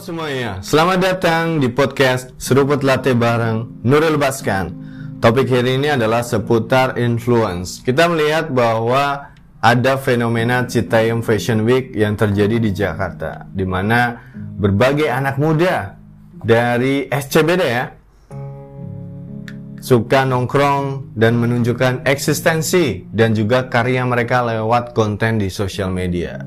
semuanya, selamat datang di podcast Seruput Latte bareng Nurul Baskan. Topik hari ini adalah seputar influence. Kita melihat bahwa ada fenomena Citayam Fashion Week yang terjadi di Jakarta, di mana berbagai anak muda dari SCBD ya suka nongkrong dan menunjukkan eksistensi dan juga karya mereka lewat konten di sosial media.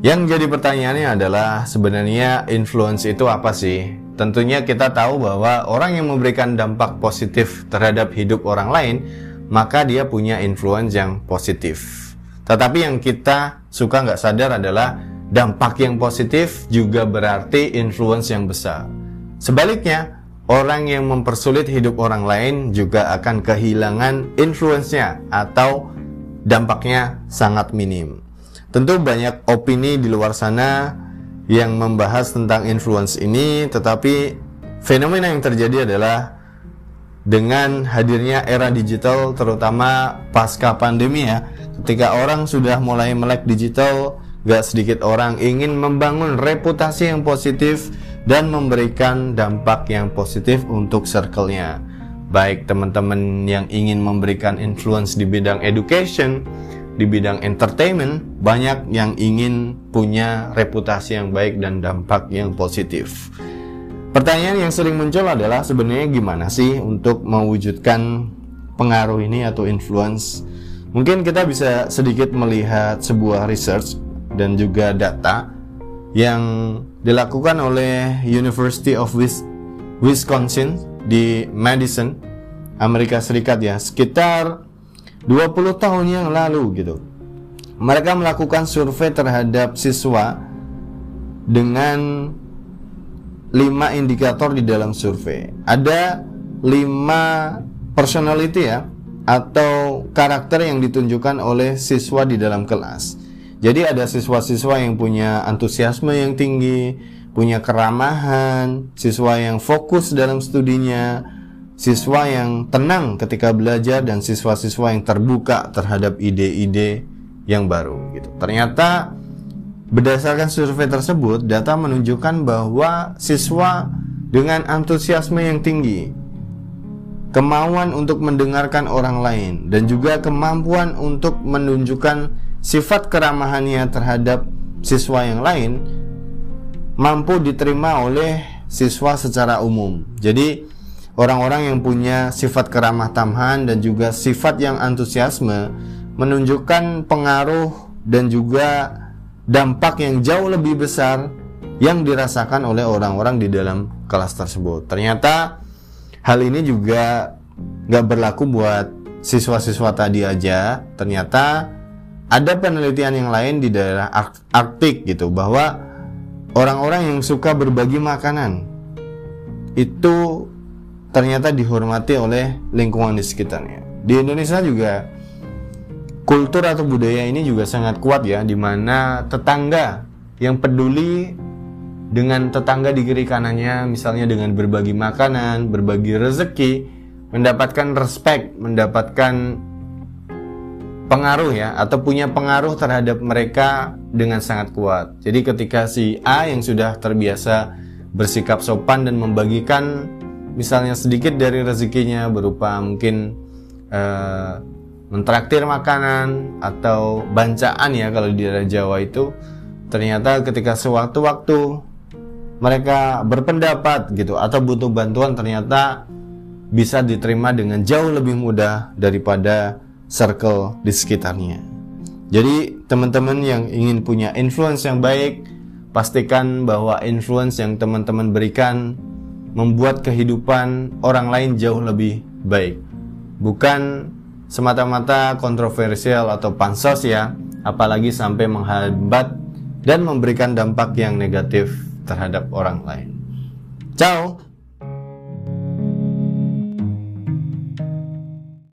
Yang jadi pertanyaannya adalah sebenarnya influence itu apa sih? Tentunya kita tahu bahwa orang yang memberikan dampak positif terhadap hidup orang lain, maka dia punya influence yang positif. Tetapi yang kita suka nggak sadar adalah dampak yang positif juga berarti influence yang besar. Sebaliknya, orang yang mempersulit hidup orang lain juga akan kehilangan influence-nya atau dampaknya sangat minim. Tentu banyak opini di luar sana yang membahas tentang influence ini, tetapi fenomena yang terjadi adalah dengan hadirnya era digital terutama pasca pandemi ya, ketika orang sudah mulai melek digital, gak sedikit orang ingin membangun reputasi yang positif dan memberikan dampak yang positif untuk circle-nya. Baik teman-teman yang ingin memberikan influence di bidang education, di bidang entertainment banyak yang ingin punya reputasi yang baik dan dampak yang positif. Pertanyaan yang sering muncul adalah sebenarnya gimana sih untuk mewujudkan pengaruh ini atau influence? Mungkin kita bisa sedikit melihat sebuah research dan juga data yang dilakukan oleh University of Wisconsin di Madison, Amerika Serikat ya. Sekitar 20 tahun yang lalu gitu. Mereka melakukan survei terhadap siswa dengan 5 indikator di dalam survei. Ada 5 personality ya atau karakter yang ditunjukkan oleh siswa di dalam kelas. Jadi ada siswa-siswa yang punya antusiasme yang tinggi, punya keramahan, siswa yang fokus dalam studinya, siswa yang tenang ketika belajar dan siswa-siswa yang terbuka terhadap ide-ide yang baru gitu. Ternyata berdasarkan survei tersebut data menunjukkan bahwa siswa dengan antusiasme yang tinggi, kemauan untuk mendengarkan orang lain dan juga kemampuan untuk menunjukkan sifat keramahannya terhadap siswa yang lain mampu diterima oleh siswa secara umum. Jadi Orang-orang yang punya sifat keramah tamahan dan juga sifat yang antusiasme menunjukkan pengaruh dan juga dampak yang jauh lebih besar yang dirasakan oleh orang-orang di dalam kelas tersebut. Ternyata hal ini juga nggak berlaku buat siswa-siswa tadi aja. Ternyata ada penelitian yang lain di daerah Arktik gitu bahwa orang-orang yang suka berbagi makanan itu ternyata dihormati oleh lingkungan di sekitarnya. Di Indonesia juga kultur atau budaya ini juga sangat kuat ya, di mana tetangga yang peduli dengan tetangga di kiri kanannya, misalnya dengan berbagi makanan, berbagi rezeki, mendapatkan respect, mendapatkan pengaruh ya, atau punya pengaruh terhadap mereka dengan sangat kuat. Jadi ketika si A yang sudah terbiasa bersikap sopan dan membagikan misalnya sedikit dari rezekinya berupa mungkin uh, mentraktir makanan atau bancaan ya kalau di daerah Jawa itu ternyata ketika sewaktu-waktu mereka berpendapat gitu atau butuh bantuan ternyata bisa diterima dengan jauh lebih mudah daripada circle di sekitarnya. Jadi teman-teman yang ingin punya influence yang baik, pastikan bahwa influence yang teman-teman berikan membuat kehidupan orang lain jauh lebih baik. Bukan semata-mata kontroversial atau pansos ya, apalagi sampai menghambat dan memberikan dampak yang negatif terhadap orang lain. Ciao.